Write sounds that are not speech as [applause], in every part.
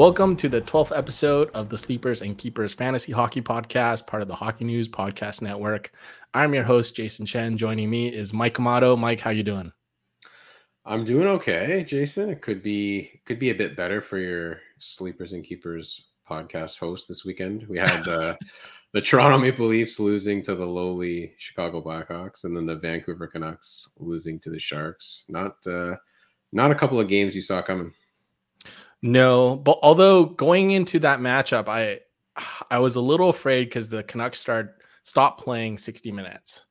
Welcome to the 12th episode of the Sleepers and Keepers Fantasy Hockey Podcast, part of the Hockey News Podcast Network. I'm your host, Jason Chen. Joining me is Mike Amato. Mike, how you doing? I'm doing okay, Jason. It could be could be a bit better for your Sleepers and Keepers podcast host this weekend. We had uh, [laughs] the Toronto Maple Leafs losing to the lowly Chicago Blackhawks, and then the Vancouver Canucks losing to the Sharks. Not uh, not a couple of games you saw coming. No, but although going into that matchup, I I was a little afraid because the Canucks start stopped playing 60 minutes.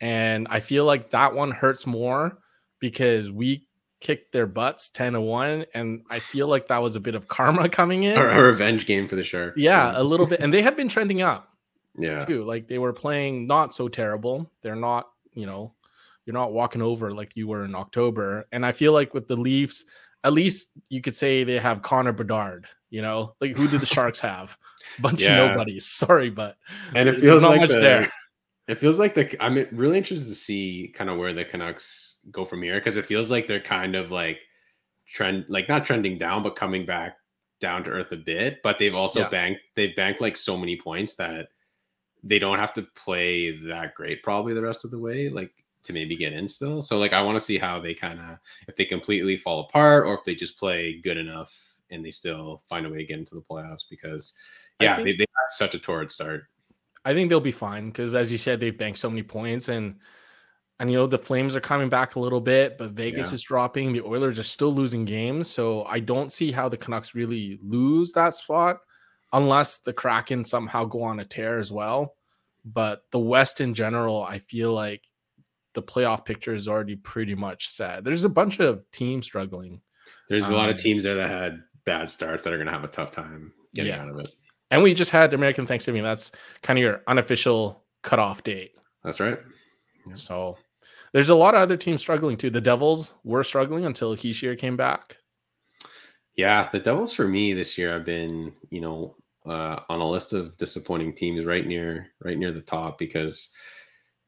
And I feel like that one hurts more because we kicked their butts 10 to 1. And I feel like that was a bit of karma coming in. A, a revenge game for the Sharks. Yeah, a little bit. And they have been trending up. Yeah. Too. Like they were playing not so terrible. They're not, you know, you're not walking over like you were in October. And I feel like with the Leafs, at least you could say they have Connor Bedard. You know, like who do the Sharks [laughs] have? Bunch yeah. of nobodies. [laughs] Sorry, but and it feels like the, there. It feels like the. I'm really interested to see kind of where the Canucks go from here because it feels like they're kind of like trend, like not trending down, but coming back down to earth a bit. But they've also yeah. banked. They've banked like so many points that they don't have to play that great probably the rest of the way. Like to maybe get in still. So like I want to see how they kind of if they completely fall apart or if they just play good enough and they still find a way to get into the playoffs because yeah, think, they, they had such a torrid start. I think they'll be fine because as you said, they've banked so many points and and you know the Flames are coming back a little bit, but Vegas yeah. is dropping. The Oilers are still losing games, so I don't see how the Canucks really lose that spot unless the Kraken somehow go on a tear as well. But the West in general, I feel like the playoff picture is already pretty much set. There's a bunch of teams struggling. There's a lot of um, teams there that had bad starts that are going to have a tough time getting yeah. out of it. And we just had American Thanksgiving. That's kind of your unofficial cutoff date. That's right. Yeah. So there's a lot of other teams struggling too. The Devils were struggling until Hischier came back. Yeah, the Devils for me this year have been, you know, uh, on a list of disappointing teams right near right near the top because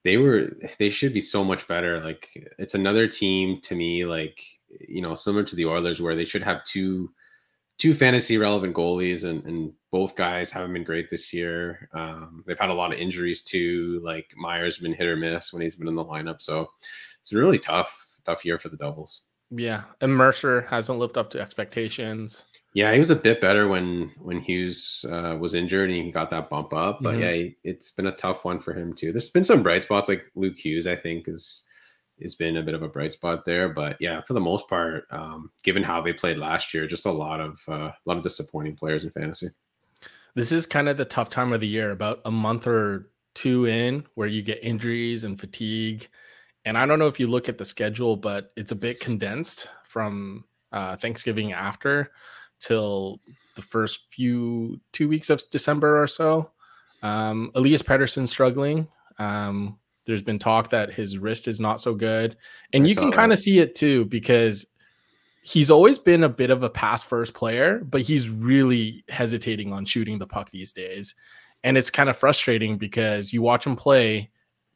they were they should be so much better. Like it's another team to me, like you know, similar to the Oilers, where they should have two two fantasy relevant goalies, and and both guys haven't been great this year. Um, they've had a lot of injuries too. Like Meier's been hit or miss when he's been in the lineup, so it's a really tough tough year for the Devils. Yeah, and Mercer hasn't lived up to expectations. Yeah, he was a bit better when when Hughes uh, was injured and he got that bump up. But mm-hmm. yeah, he, it's been a tough one for him too. There's been some bright spots like Luke Hughes, I think, is has been a bit of a bright spot there. But yeah, for the most part, um, given how they played last year, just a lot of uh, a lot of disappointing players in fantasy. This is kind of the tough time of the year, about a month or two in, where you get injuries and fatigue and I don't know if you look at the schedule, but it's a bit condensed from uh, Thanksgiving after till the first few two weeks of December or so. Um, Elias Pettersson struggling. Um, there's been talk that his wrist is not so good, and I you can kind of see it too because he's always been a bit of a pass first player, but he's really hesitating on shooting the puck these days. And it's kind of frustrating because you watch him play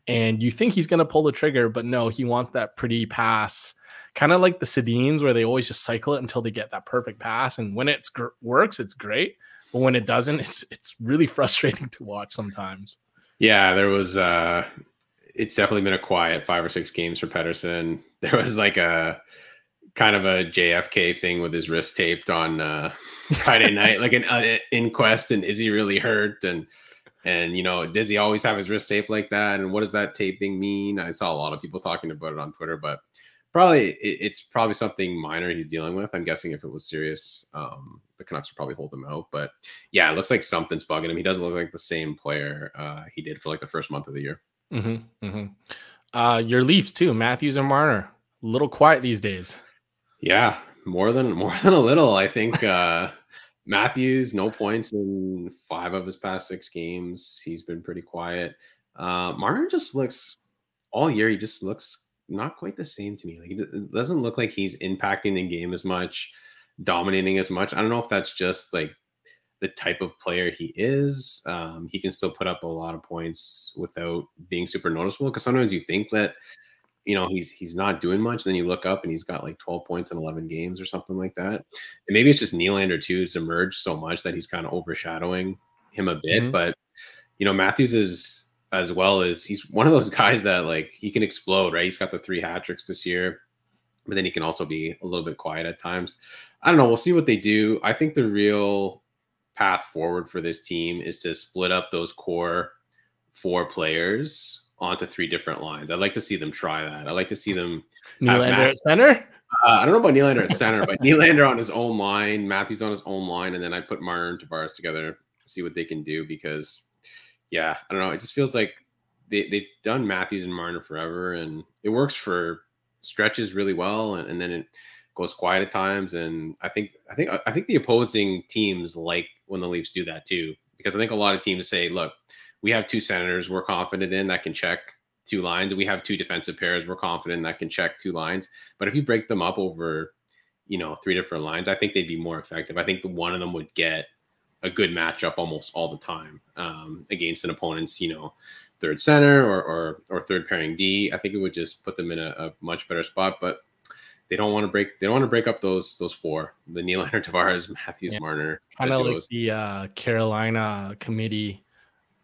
and you think he's going to pull the trigger, but no, he wants that pretty pass, kind of like the Sedins, where they always just cycle it until they get that perfect pass. And when it gr- works, it's great, but when it doesn't, [laughs] it's it's really frustrating to watch sometimes. Yeah, there was. uh It's definitely been a quiet five or six games for Pettersson. [laughs] There was like a kind of a JFK thing with his wrist taped on uh, [laughs] Friday night, like an uh, inquest, and is he really hurt? And and you know, does he always have his wrist tape like that? And what does that taping mean? I saw a lot of people talking about it on Twitter, but probably it's probably something minor he's dealing with. I'm guessing if it was serious, um, the Canucks would probably hold him out. But yeah, it looks like something's bugging him. He doesn't look like the same player uh, he did for like the first month of the year. Mm-hmm, mm-hmm. Uh, your Leafs too, Matthews and Marner, a little quiet these days. Yeah, more than more than a little. I think uh, Matthews, no points in five of his past six games. He's been pretty quiet. Uh, Marner just looks all year. He just looks not quite the same to me. Like it doesn't look like he's impacting the game as much, dominating as much. I don't know if that's just like the type of player he is. Um, he can still put up a lot of points without being super noticeable. Because sometimes you think that you know he's he's not doing much. Then you look up and he's got like 12 points in 11 games or something like that. And maybe it's just Nylander too has emerged so much that he's kind of overshadowing him a bit. Mm-hmm. But you know Matthews is as well as he's one of those [laughs] guys that like he can explode. Right, he's got the three hat tricks this year, but then he can also be a little bit quiet at times. I don't know. We'll see what they do. I think the real path forward for this team is to split up those core four players onto three different lines. I'd like to see them try that. I'd like to see them. Nylander at center. Uh, I don't know about Nylander at center, but Nylander on his own line, Matthews on his own line, and then I put Marner and Tavares together, see what they can do. Because, yeah, I don't know. It just feels like they they've done Matthews and Marner forever, and it works for stretches really well, and, and then it goes quiet at times. And I think I think I think the opposing teams like when the Leafs do that too, because I think a lot of teams say, look we have two senators we're confident in that can check two lines. We have two defensive pairs we're confident that can check two lines. But if you break them up over, you know, three different lines, I think they'd be more effective. I think the one of them would get a good matchup almost all the time um, against an opponent's, you know, third center or, or or third pairing D. I think it would just put them in a, a much better spot. But they don't want to break. They don't want to break up those those four: the Nylander, [laughs] Tavares, Matthews, yeah. Marner. Kind of like the uh, Carolina committee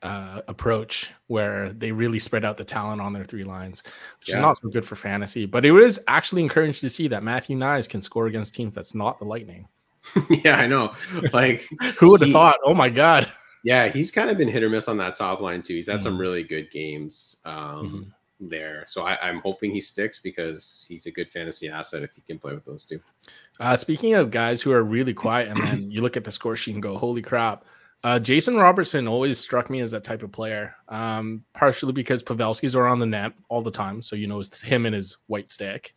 uh, approach where they really spread out the talent on their three lines, which yeah. is not so good for fantasy. But it was actually encouraged to see that Matthew Knies can score against teams that's not the Lightning. [laughs] yeah, I know. Like, [laughs] who would have thought? Oh my god. Yeah, he's kind of been hit or miss on that top line too. He's had mm-hmm. some really good games um, mm-hmm. there, so I, am hoping he sticks because he's a good fantasy asset if he can play with those two. Uh, speaking of guys who are really quiet, and then you look at the score sheet and go, "Holy crap!" Uh, Jason Robertson always struck me as that type of player, um, partially because Pavelski's are on the net all the time, so you know it's him and his white stick.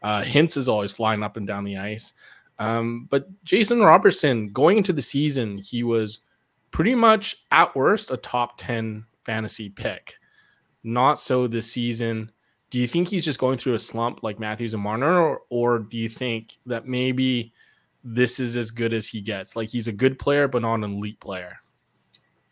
Uh, Hintz is always flying up and down the ice. Um, but Jason Robertson, going into the season, he was pretty much at worst a top 10 fantasy pick. Not so this season. Do you think he's just going through a slump like Matthews and Marner, or, or do you think that maybe – this is as good as he gets. Like he's a good player, but not an elite player.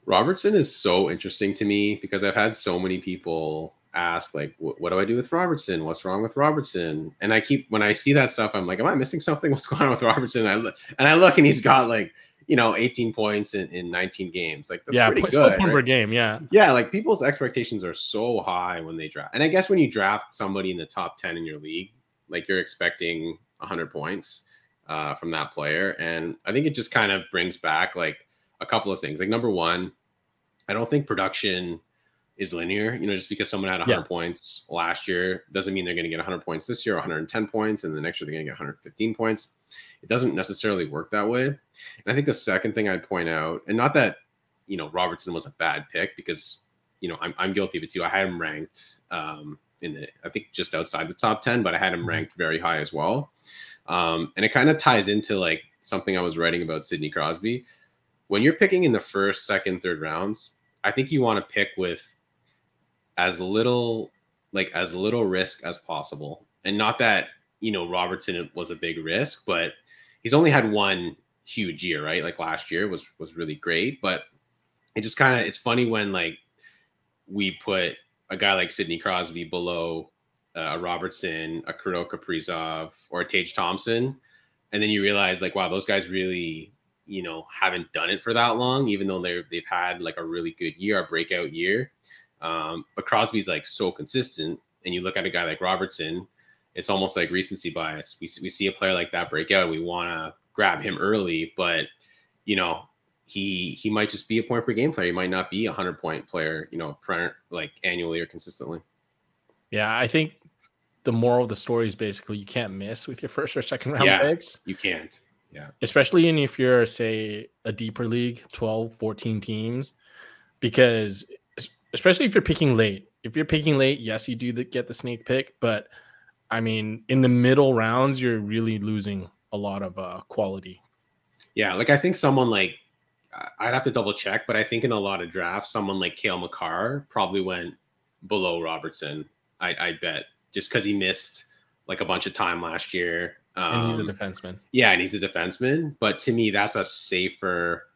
Robertson is so interesting to me because I've had so many people ask, like, what do I do with Robertson? What's wrong with Robertson? And I keep when I see that stuff, I'm like, am I missing something? [laughs] What's going on with Robertson? And I look and I look and he's got like you know 18 points in, in 19 games. Like that's yeah, pretty good. Right? per game. Yeah, yeah. Like people's expectations are so high when they draft, and I guess when you draft somebody in the top 10 in your league, like you're expecting 100 points uh, from that player. And I think it just kind of brings back like a couple of things. Like number one, I don't think production is linear. You know, just because someone had 100 yeah. points last year doesn't mean they're going to get 100 points this year, 110 points, and the next year they're going to get 115 points. It doesn't necessarily work that way. And I think the second thing I'd point out, and not that you know Robertson was a bad pick because you know I'm, I'm guilty of it too. I had him ranked um, in the I think just outside the top 10, but I had him mm-hmm. ranked very high as well. Um, and it kind of ties into like something I was writing about Sidney Crosby. When you're picking in the first, second, third rounds, I think you want to pick with as little like as little risk as possible. And not that, you know, Robertson was a big risk, but he's only had one huge year, right? Like last year was was really great, but it just kind of it's funny when like we put a guy like Sidney Crosby below a Robertson, a Kirill Kaprizov, or a Tage Thompson, and then you realize like, wow, those guys really, you know, haven't done it for that long, even though they're they've had like a really good year, a breakout year. Um, but Crosby's like so consistent, and you look at a guy like Robertson, it's almost like recency bias. We we see a player like that break out, we want to grab him early, but you know, he he might just be a point per game player. He might not be a hundred point player, you know, like annually or consistently. Yeah, I think the moral of the story is basically you can't miss with your [laughs] first or second round yeah, picks. You can't. Yeah. Especially in if you're say a deeper league, 12, 14 teams because especially if you're picking late. If you're picking late, yes, you do get the snake pick, but I mean, in the middle rounds, you're really losing a lot of uh, quality. Yeah, like I think someone like I'd have to double check, but I think in a lot of drafts, someone like Cale Makar probably went below Robertson. I, I bet just because he missed like a bunch of time last year. Um, and he's a um, defenseman. Yeah, and he's a defenseman. But to me, that's a safer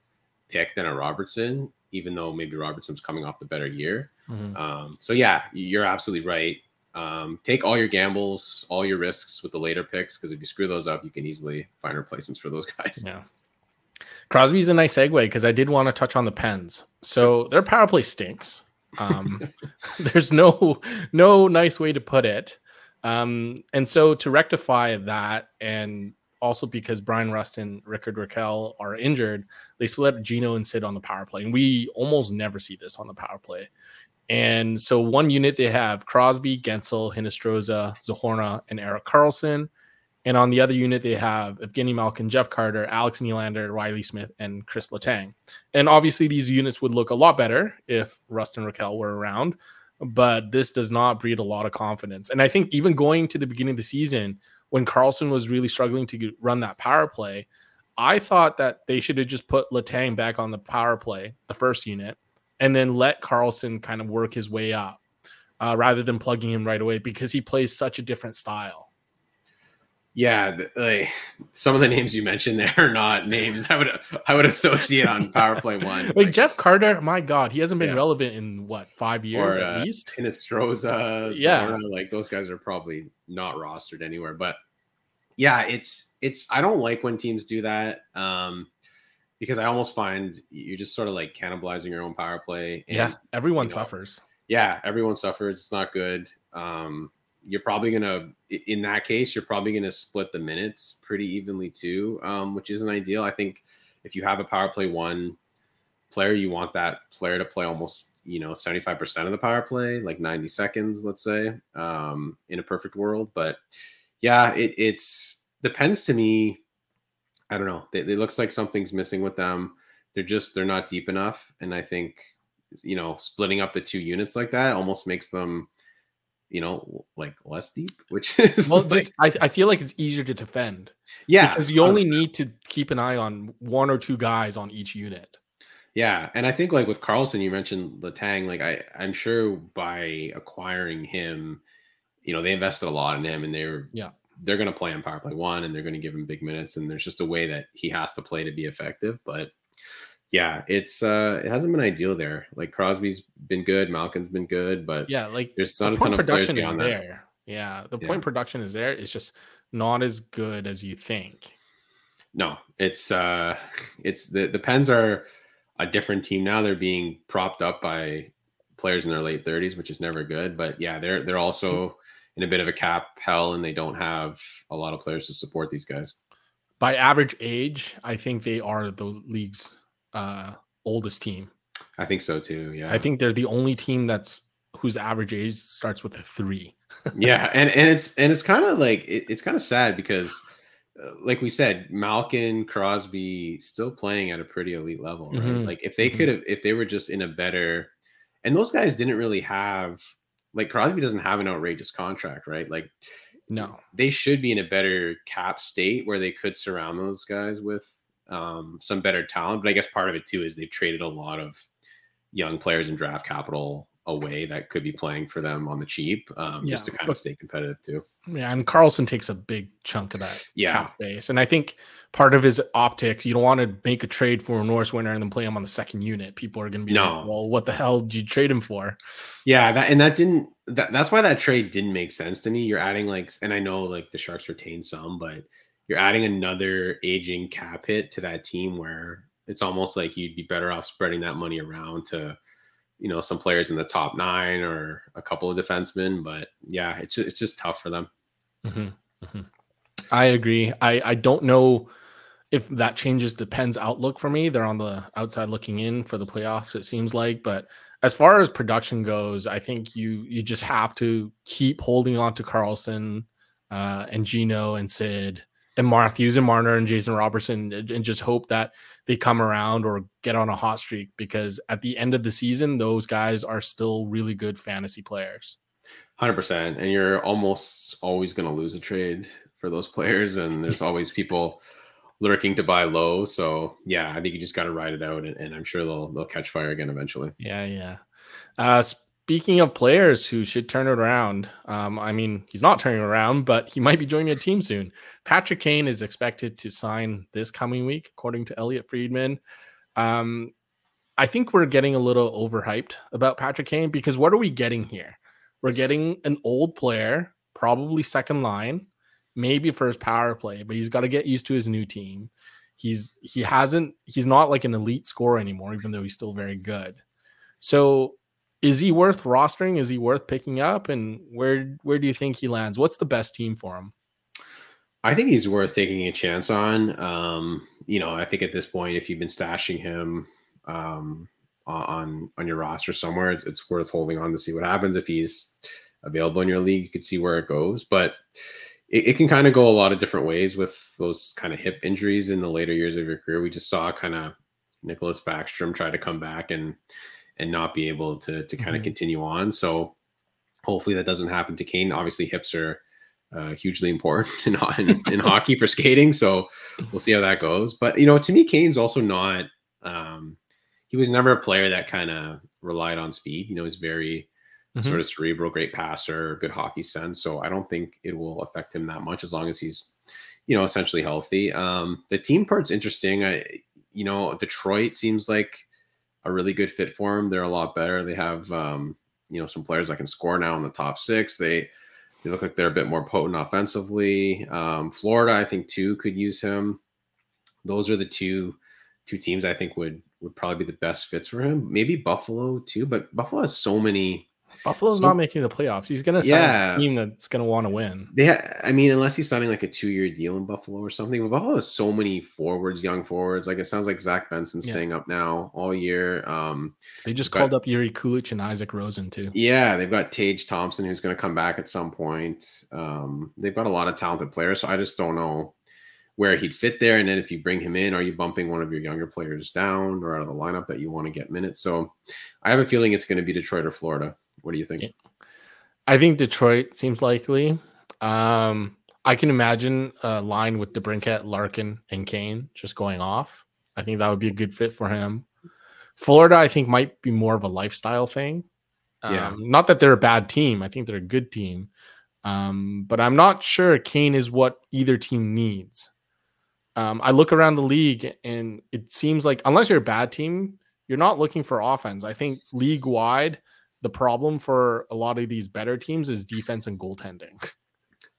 pick than a Robertson, even though maybe Robertson's coming off the better year. Mm-hmm. Um, so yeah, you're absolutely right. Um, take all your gambles, all your risks with the later picks, because if you screw those up, you can easily find replacements for those [laughs] guys. Yeah. Crosby's a nice segue because I did want to touch on the Pens. So their power play stinks. Um, [laughs] [laughs] there's no no nice way to put it. Um, and so to rectify that, and also because Bryan Rust and Rickard Rakell are injured, they split up Gino and Sid on the power play. And we almost never see this on the power play. And so one unit they have Crosby, Guentzel, Hinostroza, Zohorna, and Erik Karlsson. And on the other unit, they have Evgeny Malkin, Jeff Carter, Alex Nylander, Reilly Smith, and Chris Letang. And obviously, these units would look a lot better if Rust and Rakell were around, but this does not breed a lot of confidence. And I think even going to the beginning of the season, when Karlsson was really struggling to run that power play, I thought that they should have just put Letang back on the power play, the first unit, and then let Karlsson kind of work his way up uh, rather than plugging him right away because he plays such a different style. Yeah, like some of the names you mentioned there are not names I would I would associate on Power Play [laughs] One. like, like, Jeff Carter, my God, he hasn't been yeah. relevant in what five years or, at uh, least. Hinostroza, yeah, like those guys are probably not rostered anywhere. But yeah, it's it's I don't like when teams do that. Um, because I almost find you're just sort of like cannibalizing your own power play. And, yeah, everyone you know, suffers. Yeah, everyone suffers. It's not good. Um, you're probably gonna, in that case, you're probably gonna split the minutes pretty evenly too, um, which isn't ideal. I think if you have a power play one player, you want that player to play almost, you know, 75% of the power play, like 90 seconds, let's say, um, in a perfect world. But yeah, it it's depends to me I don't know. It, it looks like something's missing with them. They're just they're not deep enough, and I think you know splitting up the two units like that almost makes them you know like less deep [laughs] which is well like, just, I, I feel like it's easier to defend. Yeah because you only need to keep an eye on one or two guys on each unit. Yeah and i think like with Karlsson, you mentioned letang like i i'm sure by acquiring him you know they invested a lot in him and they're yeah. they're going to play on power play one and they're going to give him big minutes and there's just a way that he has to play to be effective but yeah it's uh it hasn't been ideal there like crosby's been good malkin's been good but yeah like there's not the a ton of production is there that. yeah the point yeah. production is there it's just not as good as you think no it's uh [laughs] it's the the pens are a different team now they're being propped up by players in their late 30s which is never good but yeah they're they're also in a bit of a cap hell and they don't have a lot of players to support these guys. By average age, I think they are the league's uh, oldest team. I think so too. Yeah. I think they're the only team that's whose average age starts with a three. [laughs] yeah, and and it's and it's kind of like it, it's kind of sad because, uh, like we said, Malkin, Crosby still playing at a pretty elite level. Right? Mm-hmm. Like if they mm-hmm. could have, if they were just in a better, and those guys didn't really have like Crosby doesn't have an outrageous contract, right? Like, no, they should be in a better cap state where they could surround those guys with um, some better talent. But I guess part of it too is they've traded a lot of young players and draft capital away that could be playing for them on the cheap, um, yeah, just to kind of stay competitive too. Yeah, and Karlsson takes a big chunk of that yeah. cap base, and I think part of his optics, you don't want to make a trade for a Norris winner and then play him on the second unit. People are going to be no. like, "Well, what the hell did you trade him for?" Yeah, that and that didn't. That, that's why that trade didn't make sense to me. You're adding like, and I know like the Sharks retain some, but you're adding another aging cap hit to that team where it's almost like you'd be better off spreading that money around to you know some players in the top nine or a couple of defensemen. But yeah, it's just, it's just tough for them. Mm-hmm. Mm-hmm. I agree. I I don't know if that changes the Pens outlook for me. They're on the outside looking in for the playoffs. It seems like, but as far as production goes, I think you you just have to keep holding on to Karlsson uh, and Gino and Sid and Matthews and Marner and Jason Robertson and just hope that they come around or get on a hot streak because at the end of the season, those guys are still really good fantasy players. 100%. And you're almost always going to lose a trade for those [laughs] players. And there's [laughs] always people lurking to buy low. So yeah, I think you just got to ride it out and, and, I'm sure they'll, they'll catch fire again eventually. Yeah. Yeah. Uh, Speaking of players who should turn it around, um, I mean, he's not turning around, but he might be joining a team soon. Patrick Kane is expected to sign this coming week, according to Elliot Friedman. Um, I think we're getting a little overhyped about Patrick Kane because what are we getting here? we're getting an old player, probably second line, maybe for his power play, but he's got to get used to his new team. He's he hasn't he's not like an elite scorer anymore, even though he's still very good. So is he worth rostering? Is he worth picking up? And where where do you think he lands? What's the best team for him? I think he's worth taking a chance on. Um, you know, I think at this point, if you've been stashing him um, on on your roster somewhere, it's, it's worth holding on to see what happens. If he's available in your league, you could see where it goes. But it, it can kind of go a lot of different ways with those kind of hip injuries in the later years of your career. We just saw kind of Nicklas Backstrom try to come back and and not be able to to kind of mm-hmm. continue on. So hopefully that doesn't happen to Kane. Obviously, hips are uh, hugely important [laughs] in, in, in [laughs] hockey for skating. So we'll see how that goes. But you know, to me, Kane's also not. Um, he was never a player that kind of relied on speed. You know, he's very mm-hmm. sort of cerebral, great passer, good hockey sense. So I don't think it will affect him that much as long as he's, you know, essentially healthy. Um, the team part's interesting. I, you know, Detroit seems like a really good fit for him. They're a lot better. They have, um, you know, some players that can score now in the top six. They they look like they're a bit more potent offensively. Um, Florida, I think, too, could use him. Those are the two two teams I think would would probably be the best fits for him. Maybe Buffalo too, but Buffalo has so many Buffalo's so, not making the playoffs. He's going to sign yeah. a team that's going to want to win. Yeah, I mean, unless he's signing like a two-year deal in Buffalo or something. But Buffalo has so many forwards, young forwards. Like it sounds like Zach Benson yeah. staying up now all year. Um, they just called up Jiri Kulich and Isaac Rosén too. Yeah, they've got Tage Thompson who's going to come back at some point. Um, they've got a lot of talented players, so I just don't know where he'd fit there. And then if you bring him in, are you bumping one of your younger players down or out of the lineup that you want to get minutes? So I have a feeling it's going to be Detroit or Florida. What do you think? I think Detroit seems likely. Um, I can imagine a line with DeBrincat, Larkin, and Kane just going off. I think that would be a good fit for him. Florida, I think, might be more of a lifestyle thing. Um, yeah. Not that they're a bad team. I think they're a good team. Um, but I'm not sure Kane is what either team needs. Um, I look around the league and it seems like, unless you're a bad team, you're not looking for offense. I think league wide, the problem for a lot of these better teams is defense and goaltending.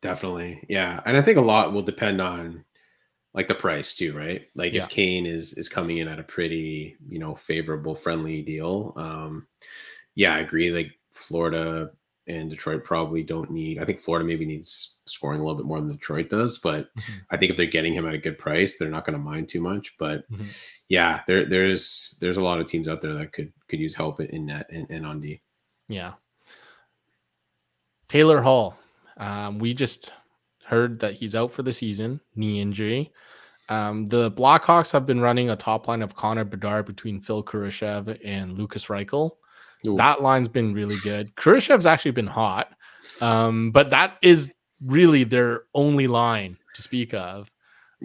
Definitely. Yeah. And I think a lot will depend on like the price too, right? Like yeah. if Kane is is coming in at a pretty, you know, favorable friendly deal. Um yeah, I agree. Like Florida and Detroit probably don't need I think Florida maybe needs scoring a little bit more than Detroit does, but mm-hmm. I think if they're getting him at a good price, they're not going to mind too much. But mm-hmm. yeah, there there's there's a lot of teams out there that could could use help in net and, and on D. Yeah. Taylor Hall. Um, we just heard that he's out for the season, knee injury. Um, the Blackhawks have been running a top line of Connor Bedard between Phil Kurashev and Lukas Reichel. Ooh. That line's been really good. Kurashev's actually been hot, um, but that is really their only line to speak of.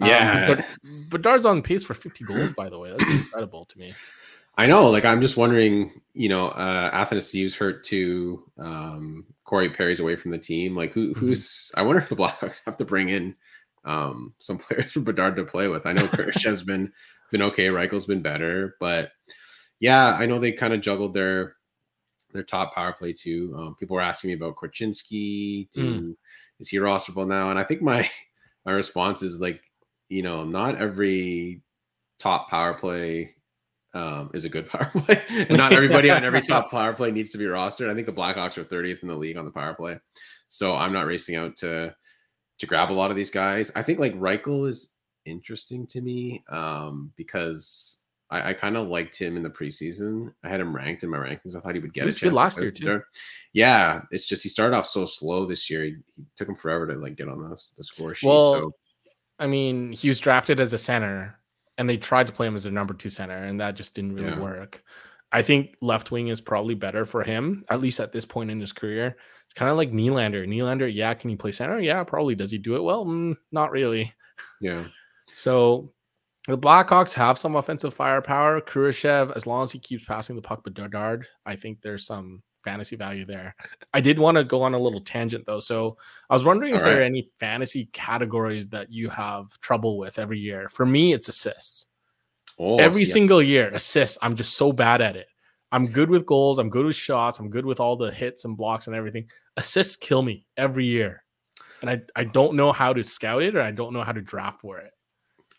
Um, yeah, um, Bedard's on pace for 50 goals, by the way. That's incredible to me. I know. Like, I'm just wondering, you know, uh, Athanasiou's hurt to Um, Corey Perry's away from the team. Like, who, mm-hmm. who's. I wonder if the [laughs] Blackhawks have to bring in um, some [laughs] players for Bedard to play with. I know Kurashev's been, been okay. Reichel's been better, but yeah, I know they kind of juggled their, their top power play too. Um, people were asking me about Korchinski. Do, mm. Is he rosterable now? And I think my, my response is like, you know, not every top power play um, is a good [laughs] power play. and not everybody on every top [laughs] power play needs to be rostered. I think the Blackhawks are 30th in the league on the power play. So I'm not racing out to to grab a lot of these guys. I think like Reichel is interesting to me um, because I, I kind of liked him in the preseason. I had him ranked in my rankings. I thought he would get he a chance. last year too. Yeah, it's just he started off so slow this year. He, he took him forever to like get on the, the score sheet. Well, so. I mean, he was drafted as a center and they tried to play him as their number two center, and that just didn't really yeah. work. I think left wing is probably better for him, at least at this point in his career. It's kind of like Nylander. Nylander, yeah, can he play center? Yeah, probably. Does he do it well? Mm, not really. Yeah. [laughs] So the Blackhawks have some offensive firepower. Kurashev, as long as he keeps passing the puck, but Bedard, I think there's some fantasy value there. I did want to go on a little tangent though. So I was wondering All if right. there are any fantasy categories that you have trouble with every year. For me, it's assists. Oh, every single year, assists. I'm just so bad at it. I'm good with goals. I'm good with shots. I'm good with all the hits and blocks and everything. Assists kill me every year. And I, I don't know how to scout it or I don't know how to draft for it.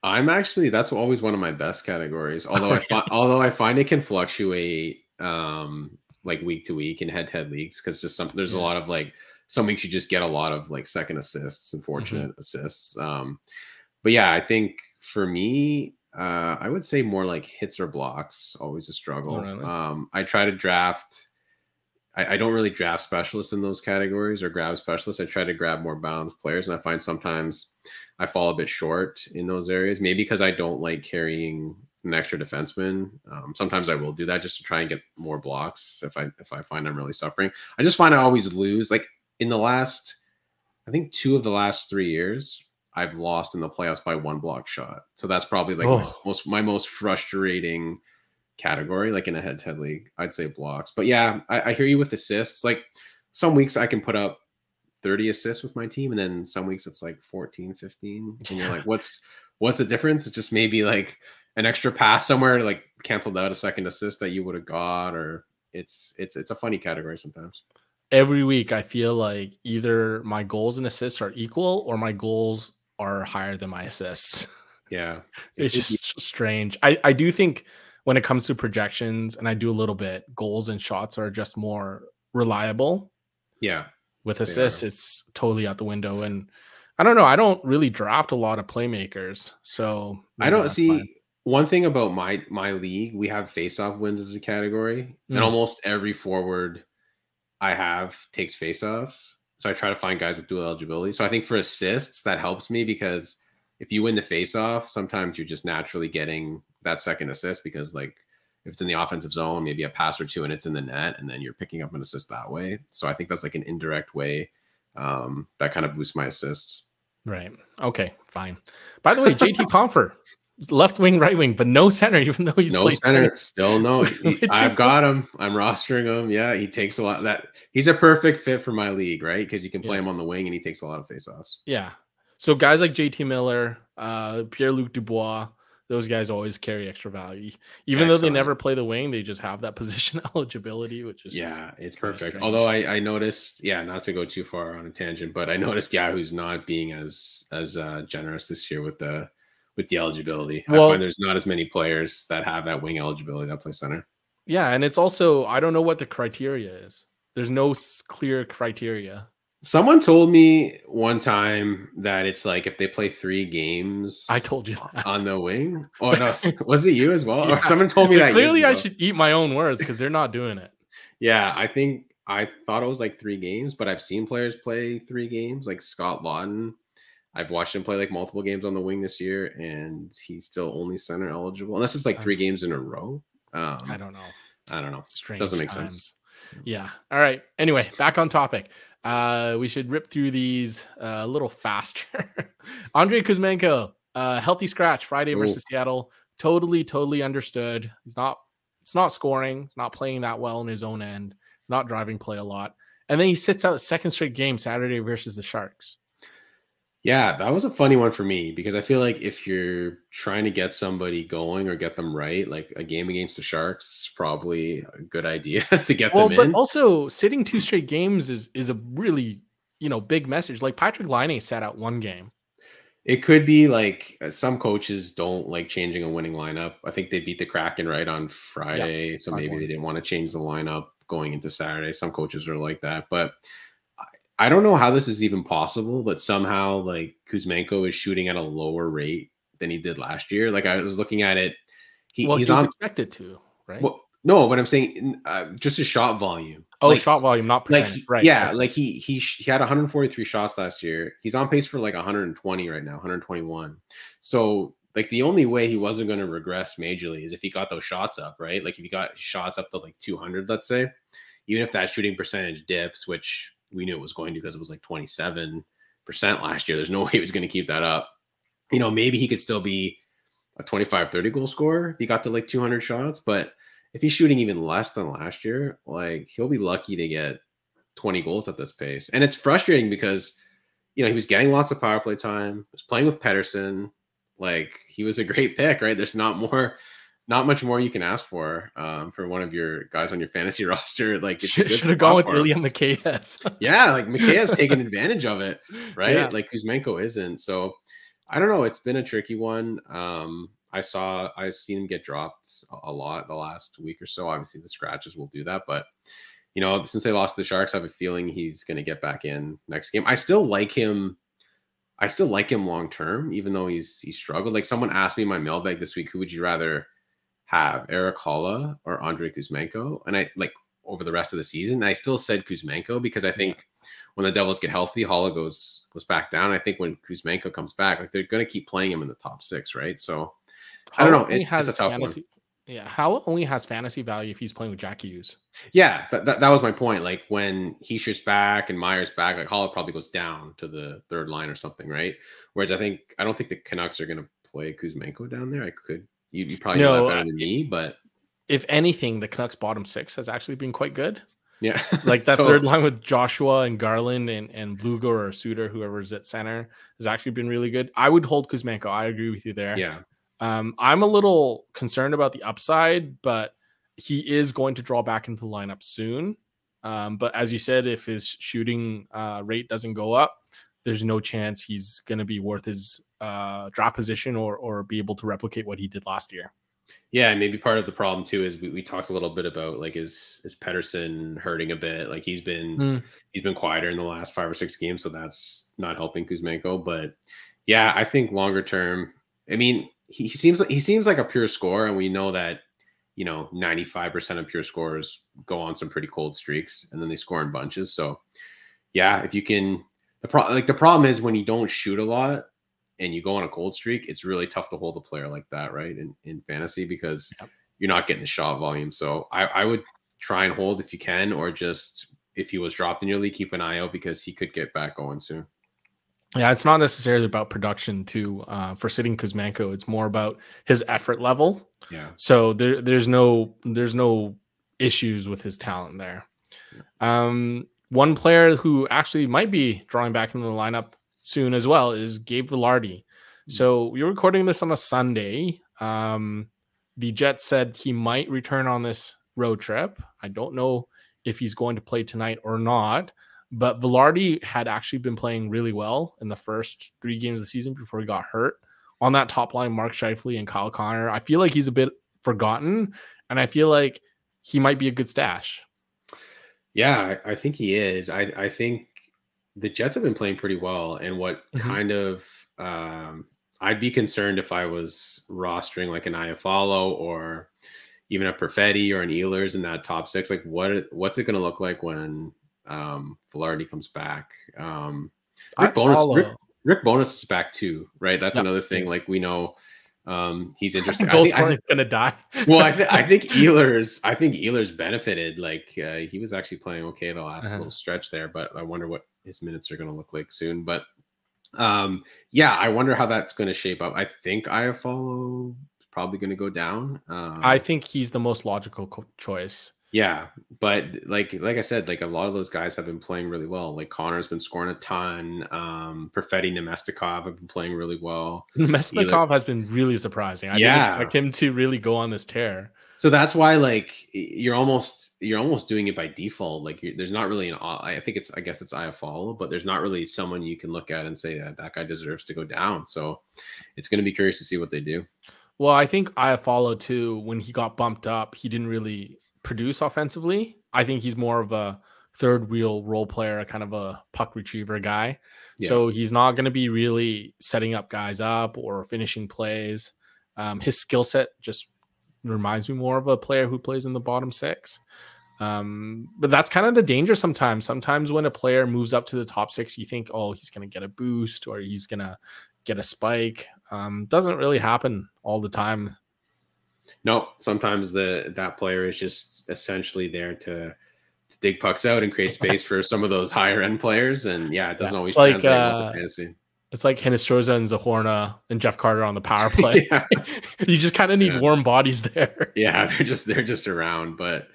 I'm actually that's always one of my best categories. [laughs] Although I find although I find it can fluctuate um like week to week in head to head leagues because just some there's yeah. a lot of like some weeks you just get a lot of like second assists, unfortunate mm-hmm. assists. Um but yeah, I think for me, uh, I would say more like hits or blocks, always a struggle. Oh, really? Um, I try to draft. I, I, don't really draft specialists in those categories or grab specialists. I try to grab more balanced players, and I find sometimes I fall a bit short in those areas. Maybe because I don't like carrying an extra defenseman. Um, sometimes I will do that just to try and get more blocks if I if I find I'm really suffering. I just find I always lose. Like in the last, I think two of the last three years, I've lost in the playoffs by one block shot. So that's probably like oh. my most my most frustrating category, like in a head-to-head league. I'd say blocks. But yeah, I, I hear you with assists. Like some weeks I can put up 30 assists with my team, and then some weeks it's like 14, 15. And you're like, what's what's the difference? It's just maybe like an extra pass somewhere like canceled out a second assist that you would have got, or it's it's it's a funny category sometimes every week I feel like either my goals and assists are equal or my goals are higher than my assists. [laughs] Yeah. it's just strange. I, I do think when it comes to projections, and I do a little bit, goals and shots are just more reliable. Yeah. With assists, it's totally out the window. And I don't know. I don't really draft a lot of playmakers. So I don't see fine. One thing about my my league, we have face-off wins as a category. Mm. And almost every forward I have takes face-offs. So I try to find guys with dual eligibility. So I think for assists, that helps me because if you win the face-off, sometimes you're just naturally getting that second assist because like if it's in the offensive zone, maybe a pass or two and it's in the net, and then you're picking up an assist that way. So I think that's like an indirect way um, that kind of boosts my assists. Right. Okay. Fine. By the way, JT Compher, [laughs] left wing, right wing, but no center, [laughs] even though he's no center, center. Still no. [laughs] He, I've got him. I'm rostering him. Yeah, he takes a lot. That he's a perfect fit for my league, right? Because you can play yeah. him on the wing and he takes a lot of faceoffs. Yeah. So guys like JT Miller, uh, Pierre Luc Dubois, those guys always carry extra value. Even Excellent. though they never play the wing, they just have that [laughs] position eligibility, which is yeah, it's perfect. Although I, I noticed, yeah, not to go too far on a tangent, but I noticed Yahoo's not being as as uh, generous this year with the with the eligibility. Well, I find there's not as many players that have that wing eligibility that play center. Yeah, and it's also I don't know what the criteria is. There's no clear criteria. Someone told me one time that it's like if they play three games. I told you that. on the wing. [laughs] Oh no, was it you as well? Yeah. Or someone told me that. Clearly, I should eat my own words because they're not doing it. Yeah, I think I thought it was like three games, but I've seen players play three games, like Scott Laughton I've watched him play like multiple games on the wing this year, and he's still only center eligible. Unless it's like three games in a row. Um, I don't know. I don't know. Strange Doesn't make times. sense. Yeah. All right. Anyway, back on topic. Uh, we should rip through these uh, a little faster. [laughs] Andrei Kuzmenko, uh, healthy scratch Friday Ooh. versus Seattle. Totally, totally understood. He's not. It's not scoring. It's not playing that well in his own end. It's not driving play a lot. And then he sits out second straight game Saturday versus the Sharks. Yeah, that was a funny one for me because I feel like if you're trying to get somebody going or get them right, like a game against the Sharks is probably a good idea [laughs] to get well, them in. But also sitting two straight games is is a really, you know, big message. Like Patrick Laine sat out one game. It could be like uh, some coaches don't like changing a winning lineup. I think they beat the Kraken right on Friday, so maybe they didn't want to change the lineup going into Saturday. Some coaches are like that, but I don't know how this is even possible, but somehow like Kuzmenko is shooting at a lower rate than he did last year. Like I was looking at it, he, well, he's, on, expected to, right? Well, no, but I'm saying uh, just a shot volume. Oh, like, shot volume, not percentage. Like, right? Yeah, right. like he he he had 143 shots last year. He's on pace for like 120 right now, 121. So like the only way he wasn't going to regress majorly is if he got those shots up, right? Like if he got shots up to like 200, let's say, even if that shooting percentage dips, which we knew it was going to because it was like 27% last year. There's no [laughs] way he was going to keep that up. You know, maybe he could still be a 25, 30 goal scorer if he got to like 200 shots. But if he's shooting even less than last year, like he'll be lucky to get 20 goals at this pace. And it's frustrating because, you know, he was getting lots of power play time, was playing with Pettersson. Like he was a great pick, right? There's not more not much more you can ask for um, for one of your guys on your fantasy [laughs] roster. Like it should have gone with Ilya Mikheyev. [laughs] yeah, like Mikheyev's taking [laughs] advantage of it, right? Yeah. Like Kuzmenko isn't. So I don't know. It's been a tricky one. Um, I saw I've seen him get dropped a lot the last week or so. Obviously, the scratches will do that, but you know, since they lost the Sharks, I have a feeling he's going to get back in next game. I still like him. I still like him long term, even though he's he struggled. Like someone asked me in my mailbag this week, who would you rather have, Erik Haula or Andrei Kuzmenko? And I like over the rest of the season, I still said Kuzmenko because I think when the Devils get healthy, Haula goes goes back down. I think when Kuzmenko comes back, like they're going to keep playing him in the top six, right? So I don't know. It, it's a tough fantasy, one. Yeah, Haula only has fantasy value if he's playing with Jack Hughes. Yeah, that, that, that was my point. Like when Hischier's back and Meier's back, like Haula probably goes down to the third line or something, right? Whereas I think I don't think the Canucks are going to play Kuzmenko down there. I could you, you probably no, know that better than me, but if anything, the Canucks bottom six has actually been quite good. Yeah. [laughs] like that so, third line with Joshua and Garland and, and Blueger or Suter, whoever's at center, has actually been really good. I would hold Kuzmenko. I agree with you there. Yeah. Um, I'm a little concerned about the upside, but he is going to draw back into the lineup soon. Um, but as you said, if his shooting uh, rate doesn't go up, there's no chance he's going to be worth his uh, draft position or or be able to replicate what he did last year. Yeah, and maybe part of the problem too is we, we talked a little bit about like is is Pettersson hurting a bit? Like he's been mm. he's been quieter in the last five or six games, so that's not helping Kuzmenko. But yeah, I think longer term, I mean, he, he seems like he seems like a pure scorer, and we know that you know 95% of pure scorers go on some pretty cold streaks and then they score in bunches. So yeah, if you can the pro like the problem is when you don't shoot a lot and you go on a cold streak, it's really tough to hold a player like that, right? In in fantasy because yep. you're not getting the shot volume. So I, I would try and hold if you can, or just if he was dropped in your league, keep an eye out because he could get back going soon. Yeah, it's not necessarily about production too. Uh, for sitting Kuzmenko, it's more about his effort level. Yeah. So there, there's no, there's no issues with his talent there. Yeah. Um, one player who actually might be drawing back into the lineup soon as well is Gabe Vilardi. Hmm. So we're recording this on a Sunday. Um, the Jets said he might return on this road trip. I don't know if he's going to play tonight or not, but Vilardi had actually been playing really well in the first three games of the season before he got hurt. On that top line, Mark Scheifele and Kyle Connor. I feel like he's a bit forgotten, and I feel like he might be a good stash. Yeah, I, I think he is. I, I think the Jets have been playing pretty well. And what mm-hmm. kind of um, I'd be concerned if I was rostering like an Iafallo or even a Perfetti or an Ehlers in that top six. Like what what's it going to look like when um, Vilardi comes back? Um, Rick Bowness, Rick, Rick, Bowness is back too, right? That's another thing. Like we know um, he's [laughs] interesting. Goal scoring's gonna die. [laughs] well, I, th- I think [laughs] Ehlers, I think Ehlers benefited. Like uh, he was actually playing okay the last uh-huh. little stretch there, but I wonder what his minutes are going to look like soon. But um, yeah, I wonder how that's going to shape up. I think Iafallo probably going to go down. Um, I think he's the most logical co- choice. Yeah, but like like I said, like a lot of those guys have been playing really well. Like Connor's been scoring a ton. Um, Perfetti Namestnikov have been playing really well. Namestnikov has been really surprising. I yeah, didn't expect him to really go on this tear. So that's why, like, you're almost you're almost doing it by default. Like, there's not really an. I think it's I guess it's Iafallo, but there's not really someone you can look at and say that that guy deserves to go down. So it's going to be curious to see what they do. Well, I think Iafallo too. When he got bumped up, he didn't really produce offensively. I think he's more of a third wheel role player, a kind of a puck retriever guy. Yeah. So he's not going to be really setting up guys up or finishing plays. Um, his skill set just reminds me more of a player who plays in the bottom six. Um, but that's kind of the danger sometimes. Sometimes when a player moves up to the top six, you think, oh, he's going to get a boost or he's going to get a spike. Um, doesn't really happen all the time. No, sometimes the that player is just essentially there to, to dig pucks out and create [laughs] space for some of those higher end players. And yeah, it doesn't yeah, always like, translate uh, fantasy. It's like Hinostroza and Zohorna and Jeff Carter on the power play. [laughs] [laughs] you just kind of need yeah. warm bodies there. Yeah, [laughs] they're just they're just around. But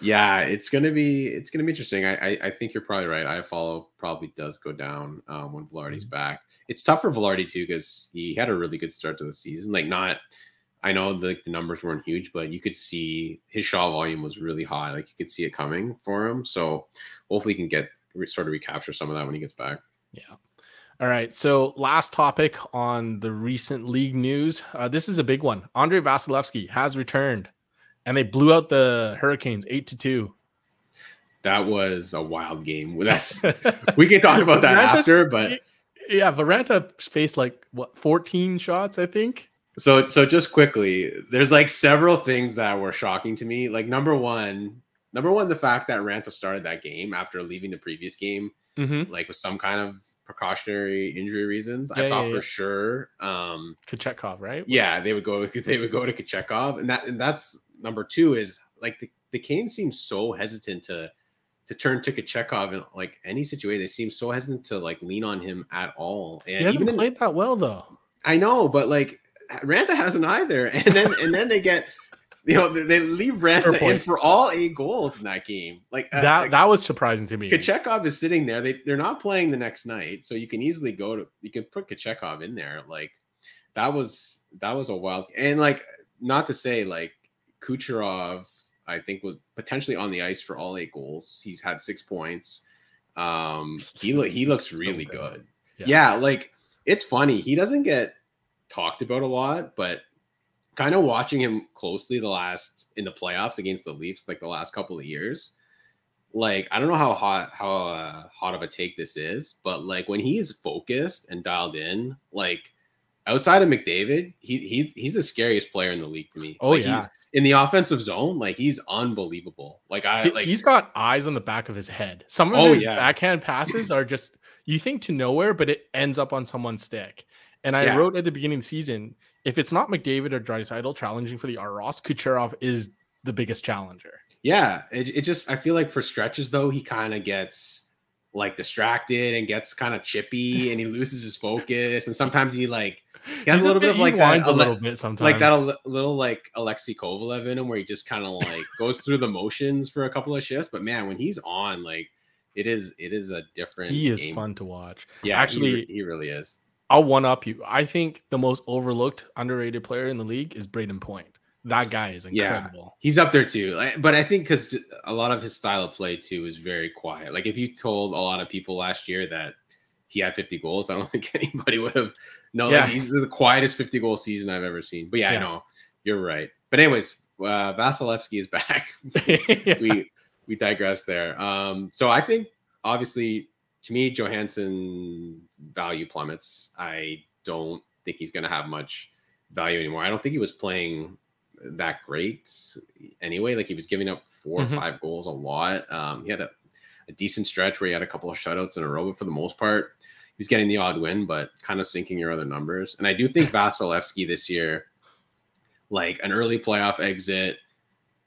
yeah, it's gonna be it's gonna be interesting. I I, I think you're probably right. Iafallo probably does go down um, when Vilardi's mm-hmm. back. It's tough for Vilardi too because he had a really good start to the season. Like not I know the, the numbers weren't huge, but you could see his shot volume was really high. Like you could see it coming for him. So hopefully he can get sort of recapture some of that when he gets back. Yeah. All right. So last topic on the recent league news. Uh, this is a big one. Andrei Vasilevskiy has returned, and they blew out the Hurricanes eight to two. That was a wild game. That's [laughs] we can talk about that after, but yeah, Raanta faced like what 14 shots, I think. So so just quickly, there's like several things that were shocking to me. Like number one, number one, the fact that Raanta started that game after leaving the previous game, mm-hmm. like with some kind of precautionary injury reasons. Yeah, I thought yeah, for yeah. sure um Kochetkov, right? Yeah, they would go [laughs] they would go to Kochetkov. And that and that's number two is like the, the Canes seem so hesitant to to turn to Kochetkov in like any situation. They seem so hesitant to like lean on him at all. And he hasn't played in, that well though. I know, but like Raanta hasn't either. [laughs] And then and then they get [laughs] you know they leave Raanta in for all eight goals in that game. Like uh, that that was surprising to me. Kochetkov is sitting there. They they're not playing the next night, so you can easily go to you can put Kochetkov in there. Like that was that was a wild and like not to say like Kucherov I think was potentially on the ice for all eight goals. He's had six points. Um he he looks really good. good. Yeah. yeah, like it's funny. He doesn't get talked about a lot, but kind of watching him closely the last in the playoffs against the Leafs, like the last couple of years. Like I don't know how hot how uh, hot of a take this is, but like when he's focused and dialed in, like outside of McDavid, he he's he's the scariest player in the league to me. Oh like, yeah, in the offensive zone, like he's unbelievable. Like I like he's got eyes on the back of his head. Some of oh, his yeah. backhand passes are just you think to nowhere, but it ends up on someone's stick. And I yeah. wrote at the beginning of the season, if it's not McDavid or Draisaitl challenging for the Art Ross, Kucherov is the biggest challenger. Yeah, it, it just I feel like for stretches though he kind of gets like distracted and gets kind of chippy [laughs] and he loses his focus and sometimes he like he has He's a little a bit, bit of like that, a little bit sometimes like that a little like Alexei Kovalev in him where he just kind of [laughs] like goes through the motions for a couple of shifts but man when he's on like it is it is a different he is game. fun to watch yeah actually he, he really is I'll one up you. I think the most overlooked, underrated player in the league is Brayden Point. That guy is incredible. Yeah, he's up there too. But I think because a lot of his style of play too is very quiet. Like if you told a lot of people last year that he had 50 goals, I don't [laughs] think anybody would have known. Yeah. Like he's the quietest 50 goal season I've ever seen. But yeah, yeah. I know you're right. But anyways, uh, Vasilevskiy is [laughs] back. [laughs] yeah. We we digress there. Um, so I think obviously to me, Johansson value plummets. I don't think he's going to have much value anymore. I don't think he was playing that great anyway. Like he was giving up 4 mm-hmm. or five goals a lot. Um, he had a, a, decent stretch where he had a couple of shutouts in a row, but for the most part, he was getting the odd win, but kind of sinking your other numbers. And I do think [laughs] Vasilevskiy this year, like an early playoff exit,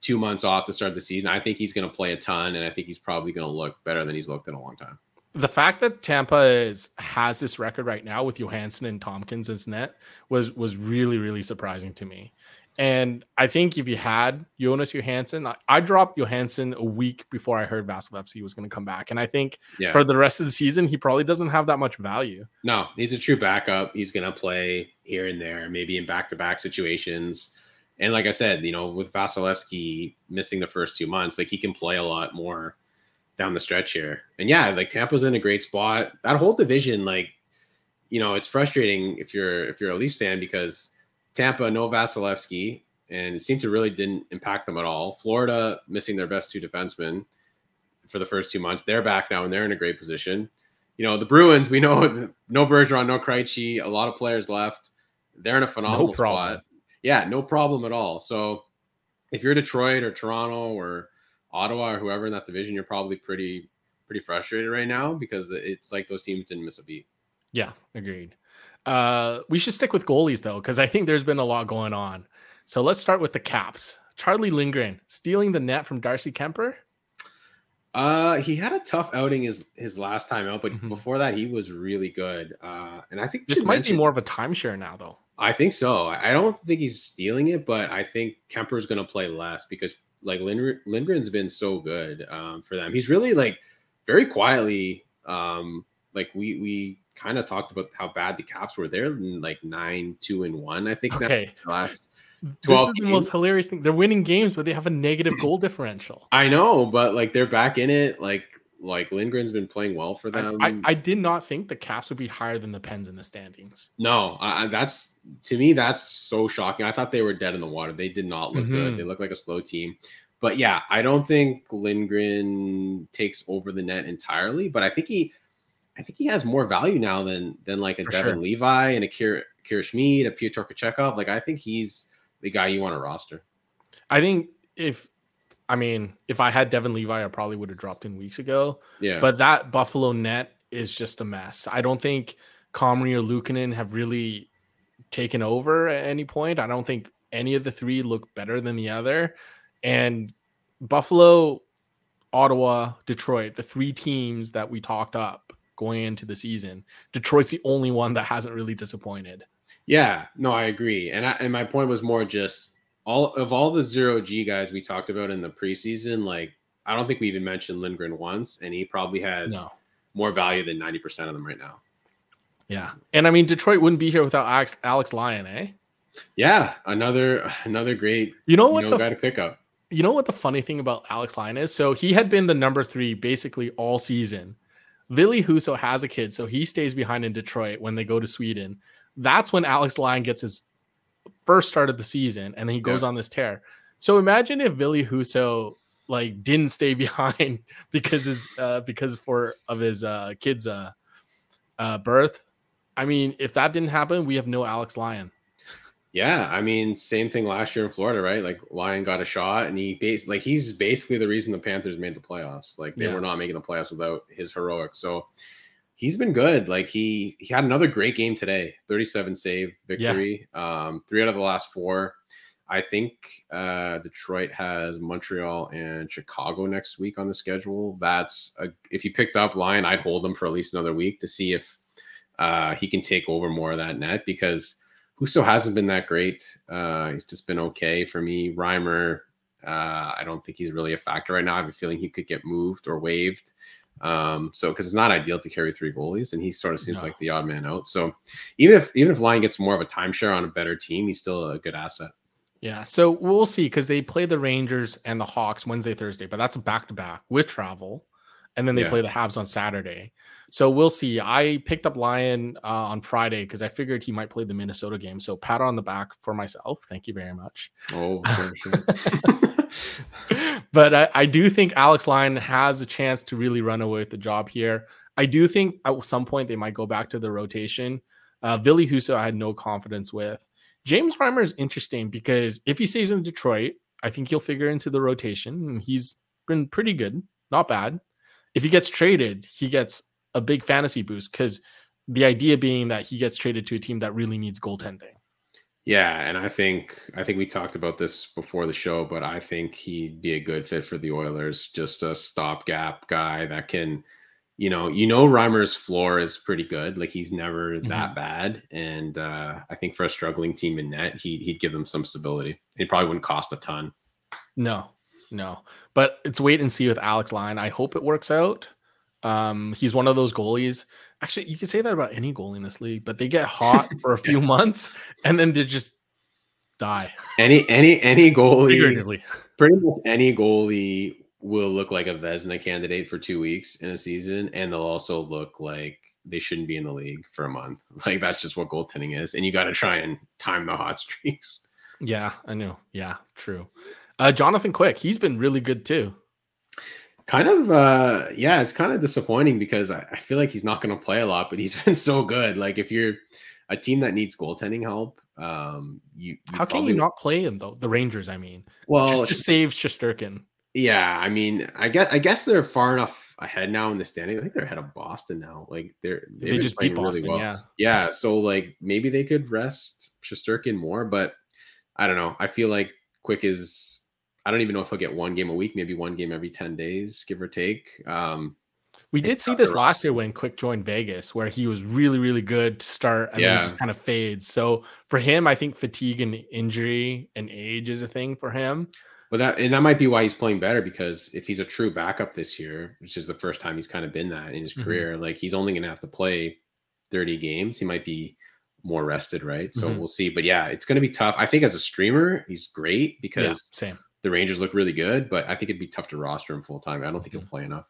two months off to start the season, I think he's going to play a ton, and I think he's probably going to look better than he's looked in a long time the fact that Tampa is has this record right now with Johansson and Tomkins as net was was really really surprising to me. And I think if you had Jonas Johansson, I, I dropped Johansson a week before I heard Vasilevskiy was going to come back. And I think yeah. for the rest of the season, he probably doesn't have that much value. No, he's a true backup. He's going to play here and there, maybe in back to back situations. And like I said, you know, with Vasilevskiy missing the first two months, like he can play a lot more down the stretch here. And yeah, like Tampa's in a great spot. That whole division, like, you know, it's frustrating if you're if you're a Leafs fan because Tampa, no Vasilevskiy, and it seemed to really didn't impact them at all. Florida missing their best two defensemen for the first two months. They're back now and they're in a great position. You know, the Bruins, we know [laughs] no Bergeron, no Krejci, a lot of players left. They're in a phenomenal no spot. Yeah, no problem at all. So if you're Detroit or Toronto or Ottawa or whoever in that division, you're probably pretty pretty frustrated right now because it's like those teams didn't miss a beat. Yeah, agreed. Uh, we should stick with goalies though, because I think there's been a lot going on. So let's start with the Caps. Charlie Lindgren stealing the net from Darcy Kuemper. Uh, he had a tough outing his his last time out, but mm-hmm. before that, he was really good. Uh, and I think this might be more of a timeshare now, though. I think so. I don't think he's stealing it, but I think Kuemper is going to play less because like Lind- Lindgren's been so good um, for them. He's really like very quietly. Um, like we we kind of talked about how bad the Caps were. They're like nine two and one. I think okay. last this is the most hilarious thing. They're winning games, but they have a negative goal differential. I know, but like they're back in it. Like like Lindgren's been playing well for them. I, I, I, did not think the Caps would be higher than the Pens in the standings. No, I, that's to me that's so shocking. I thought they were dead in the water. They did not look mm-hmm. good. They look like a slow team. But yeah, I don't think Lindgren takes over the net entirely. But I think he, I think he has more value now than than like a for Devon sure. Levi and a Kier Schmid, a Pyotr Kochetkov. Like I think he's the guy you want to roster. I think if I mean, if I had Devon Levi, I probably would have dropped in weeks ago. Yeah. But that Buffalo net is just a mess. I don't think Comrie or Luukkonen have really taken over at any point. I don't think any of the three look better than the other. And Buffalo, Ottawa, Detroit, the three teams that we talked up going into the season, Detroit's the only one that hasn't really disappointed. Yeah, no, I agree. And I, and my point was more just all of all the zero G guys we talked about in the preseason, like I don't think we even mentioned Lindgren once, and he probably has no. more value than 90% of them right now. Yeah. And I mean Detroit wouldn't be here without Alex, Alex Lyon, eh? Yeah, another another great you know what you know, the, guy to pick up. You know what the funny thing about Alex Lyon is? So he had been the number three basically all season. Ville Husso has a kid, so he stays behind in Detroit when they go to Sweden. That's when Alex Lyon gets his first start of the season, and then he goes yeah. on this tear. So imagine if Ville Husso like didn't stay [laughs] behind because his uh, because for of his uh, kid's uh, uh, birth. I mean, if that didn't happen, we have no Alex Lyon. Yeah, I mean, same thing last year in Florida, right? Like Lyon got a shot, and he base like he's basically the reason the Panthers made the playoffs. Like they yeah. were not making the playoffs without his heroics. So he's been good. Like he he had another great game today. 37 save victory. Yeah. Um, three out of the last four. I think uh, Detroit has Montreal and Chicago next week on the schedule. That's a, if you picked up Lyon, I'd hold him for at least another week to see if uh, he can take over more of that net because Husso hasn't been that great. Uh, he's just been okay for me. Reimer, uh, I don't think he's really a factor right now. I have a feeling he could get moved or waived. Um, so because it's not ideal to carry three goalies, and he sort of seems no. like the odd man out. So even if even if Lyon gets more of a timeshare on a better team, he's still a good asset. Yeah, so we'll see because they play the Rangers and the Hawks Wednesday, Thursday, but that's a back to back with travel, and then they yeah. play the Habs on Saturday. So we'll see. I picked up Lyon uh, on Friday because I figured he might play the Minnesota game. So pat on the back for myself. Thank you very much. Oh, [laughs] sure, sure. but I, I, do think Alex Lyon has a chance to really run away with the job here. I do think at some point they might go back to the rotation. Uh, Ville Husso, I had no confidence with. James Reimer is interesting because if he stays in Detroit, I think he'll figure into the rotation. He's been pretty good, not bad. If he gets traded, he gets a big fantasy boost because the idea being that he gets traded to a team that really needs goaltending. Yeah, and I think I think we talked about this before the show, but I think he'd be a good fit for the Oilers. Just a stopgap guy that can, you know, you know, Reimer's floor is pretty good. Like he's never mm-hmm. that bad, and uh, I think for a struggling team in net, he he'd give them some stability. He probably wouldn't cost a ton. No, no, but it's wait and see with Alex Lyon. I hope it works out. Um, he's one of those goalies Actually, you can say that about any goalie in this league, but they get hot [laughs] for a few months and then they just die. Any any any goalie, pretty much any goalie will look like a Vezina candidate for two weeks in a season, and they'll also look like they shouldn't be in the league for a month. [laughs] Like that's just what goaltending is, and you got to try and time the hot [laughs] streaks. Yeah, I know. Yeah, true. Uh, Jonathan Quick, he's been really good too. Kind of uh yeah it's kind of disappointing because I, I feel like he's not going to play a lot but he's [laughs] been so good. Like if you're a team that needs goaltending help um you, you how can you not play him though? The rangers i mean. Well just to save Shesterkin. yeah i mean i guess i guess they're far enough ahead now in the standing i think they're ahead of boston now. Like they're they just beat boston really well. yeah. Yeah so like maybe they could rest Shesterkin more but i don't know. I feel like quick is I don't even know if he'll get one game a week, maybe one game every 10 days, give or take. Um, we did see this last year when Quick joined Vegas, where he was really, really good to start and yeah. then just kind of fades. So for him, I think fatigue and injury and age is a thing for him. But that and that might be why he's playing better because if he's a true backup this year, which is the first time he's kind of been that in his mm-hmm. career, like he's only gonna have to play 30 games. He might be more rested, right? So mm-hmm. we'll see. But yeah, it's going to be tough. I think as a streamer, he's great because yeah, same. The Rangers look really good, but I think it'd be tough to roster him full time. I don't think mm-hmm. he'll play enough.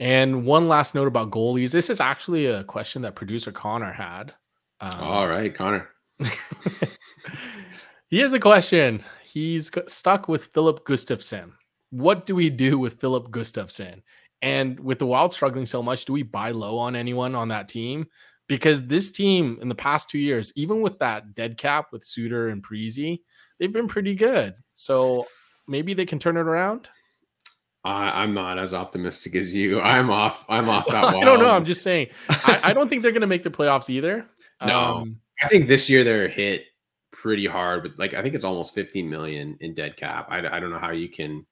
And one last note about goalies. This is actually a question that producer Connor had. Um, All right, Connor. [laughs] he has a question. He's stuck with Filip Gustavsson. What do we do with Filip Gustavsson? And with the Wild struggling so much, do we buy low on anyone on that team? Because this team in the past two years, even with that dead cap with Suter and Parise, they've been pretty good. So maybe they can turn it around. I'm not as optimistic as you. [laughs] I'm off. I'm off that. [laughs] I don't know. I'm just saying. I, I, don't think they're going to make the playoffs either. [laughs] No, um, I think this year they're hit pretty hard. But like, I think it's almost 15 million in dead cap. I, I don't know how you can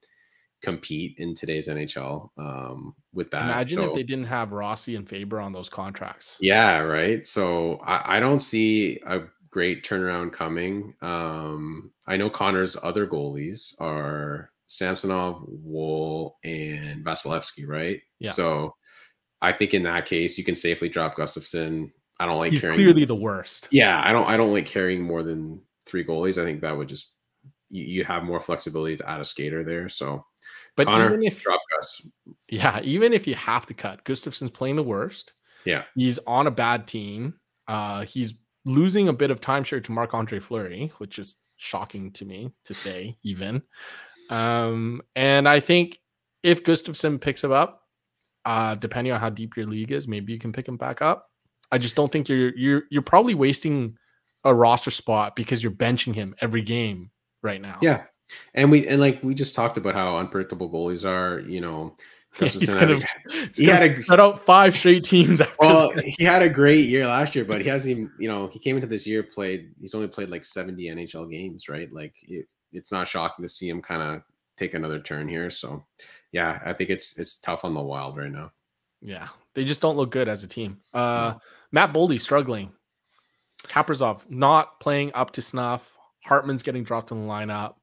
compete in today's NHL um, with that. Imagine so, if they didn't have Rossi and Faber on those contracts. Yeah, right. So I, I don't see a great turnaround coming. Um, I know Connor's other goalies are Samsonov, Woll, and Vasilevskiy, right? Yeah. So I think in that case, you can safely drop Gustavsson. I don't like He's carrying, clearly the worst. Yeah, I don't I don't like carrying more than three goalies. I think that would just you, you have more flexibility to add a skater there. So but Connor, even if drop Gus. Yeah, even if you have to cut, Gustavsson's playing the worst. Yeah. He's on a bad team. Uh he's losing a bit of timeshare to Marc Andre Fleury, which is shocking to me to say, even. Um, and I think if Gustavsson picks him up, uh, depending on how deep your league is, maybe you can pick him back up. I just don't think you're you're you're probably wasting a roster spot because you're benching him every game right now. Yeah. And we and like we just talked about how unpredictable goalies are, you know. Yeah, he's gonna, [laughs] had, he had a cut out five straight teams. well, he had a great year last year, but he hasn't even, you know, he came into this year played. He's only played like seventy NHL games, right? Like it, it's not shocking to see him kind of take another turn here. So, yeah, I think it's it's tough on the Wild right now. Yeah, they just don't look good as a team. Uh, Matt Boldy struggling. Kaprizov not playing up to snuff. Hartman's getting dropped in the lineup.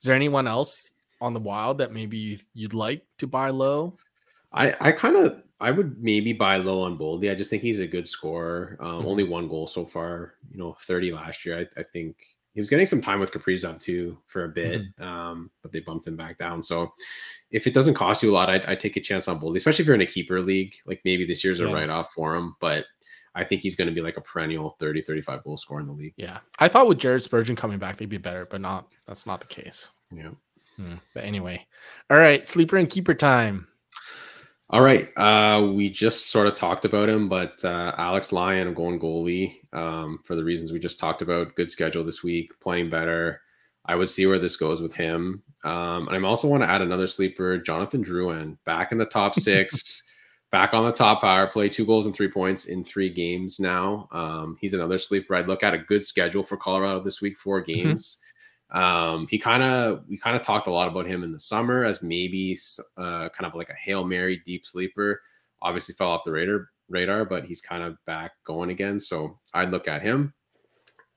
Is there anyone else on the Wild that maybe you'd like to buy low? I I kind of I would maybe buy low on Boldy. I just think he's a good scorer. Um, mm-hmm. Only one goal so far. You know, thirty last year. I, I think he was getting some time with Kaprizov too for a bit, mm-hmm. um, but they bumped him back down. So if it doesn't cost you a lot, I'd, I'd, take a chance on Boldy, especially if you're in a keeper league. Like maybe this year's a write off for him, but I think he's going to be like a perennial 30, 35 goal scorer in the league. Yeah. I thought with Jared Spurgeon coming back, they'd be better, but not, that's not the case. Yeah. Hmm. But anyway, all right. Sleeper and keeper time. All right. Uh, we just sort of talked about him, but uh, Alex Lyon going goalie um, for the reasons we just talked about. Good schedule this week, playing better. I would see where this goes with him. Um, and I also want to add another sleeper, Jonathan Drouin, back in the top [laughs] six, back on the top power play, two goals and three points in three games now. Um, he's another sleeper. I'd look at a good schedule for Colorado this week, four mm-hmm. Um, he kind of we kind of talked a lot about him in the summer as maybe uh, kind of like a hail mary deep sleeper. Obviously fell off the radar radar, but he's kind of back going again. So I'd look at him.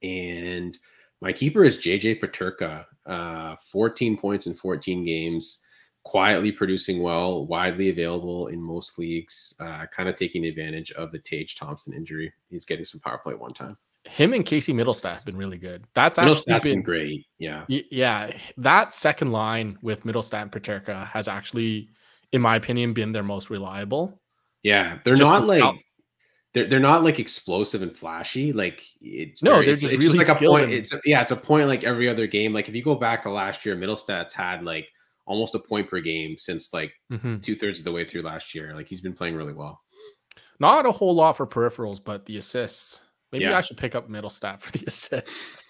And my keeper is JJ Peterka, uh, 14 points in 14 games, quietly producing well, widely available in most leagues, uh, kind of taking advantage of the Tage Thompson injury. He's getting some power play one time him and Casey Mittelstadt have been really good. That's actually been, been, great. Yeah. yeah. That second line with Mittelstadt and Peterka has actually, in my opinion, been their most reliable. Yeah. They're just not like they're, they're not like explosive and flashy. Like it's no, very, they're just, it's really just like a point. It's yeah, it's a point like every other game. Like if you go back to last year, Mittelstadt's had like almost a point per game since like mm-hmm. two thirds of the way through last year. Like he's been playing really well. Not a whole lot for peripherals, but the assists Maybe yeah. I should pick up Mittelstadt for the [laughs] assist.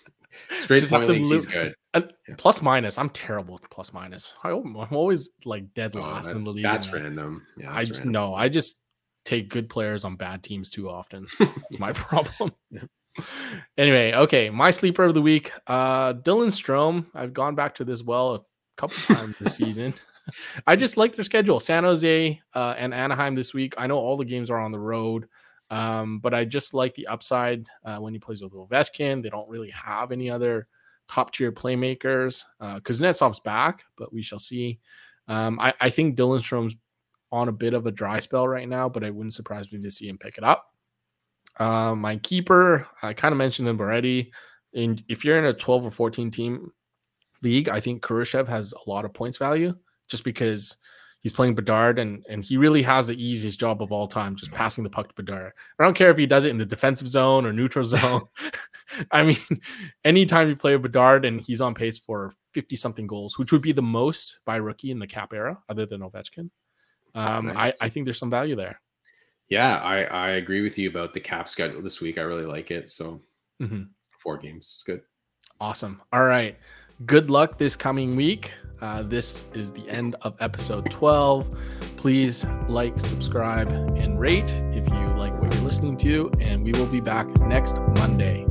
Straight point leagues, he's good. And yeah. plus minus, I'm terrible with plus minus. I, am always like dead oh, last that, in the league. That's random. Yeah, that's I random. no, I just take good players on bad teams too often. [laughs] That's my problem. [laughs] anyway, okay, my sleeper of the week, uh, Dylan Strome. I've gone back to this well a couple times this season. I just like their schedule. San Jose uh, and Anaheim this week. I know all the games are on the road. Um, but I just like the upside uh, when he plays with Ovechkin. They don't really have any other top tier playmakers. Uh, Kuznetsov's back, but we shall see. Um, I, I think Dylan Strome's on a bit of a dry spell right now, but I wouldn't surprise me to see him pick it up. Uh, my keeper, I kind of mentioned him already. And if you're in a 12 or 14 team league, I think Kurashev has a lot of points value just because he's playing Bedard and and he really has the easiest job of all time, just passing the puck to Bedard. I don't care if he does it in the defensive zone or neutral [laughs] zone. [laughs] I mean, anytime you play Bedard and he's on pace for 50 something goals, which would be the most by rookie in the cap era, other than Ovechkin. Um, I, I think there's some value there. Yeah, I, I agree with you about the cap schedule this week. I really like it. So mm-hmm. four games is good. Awesome. All right. Good luck this coming week. Uh, this is the end of episode 12. Please like, subscribe, and rate if you like what you're listening to. And we will be back next Monday.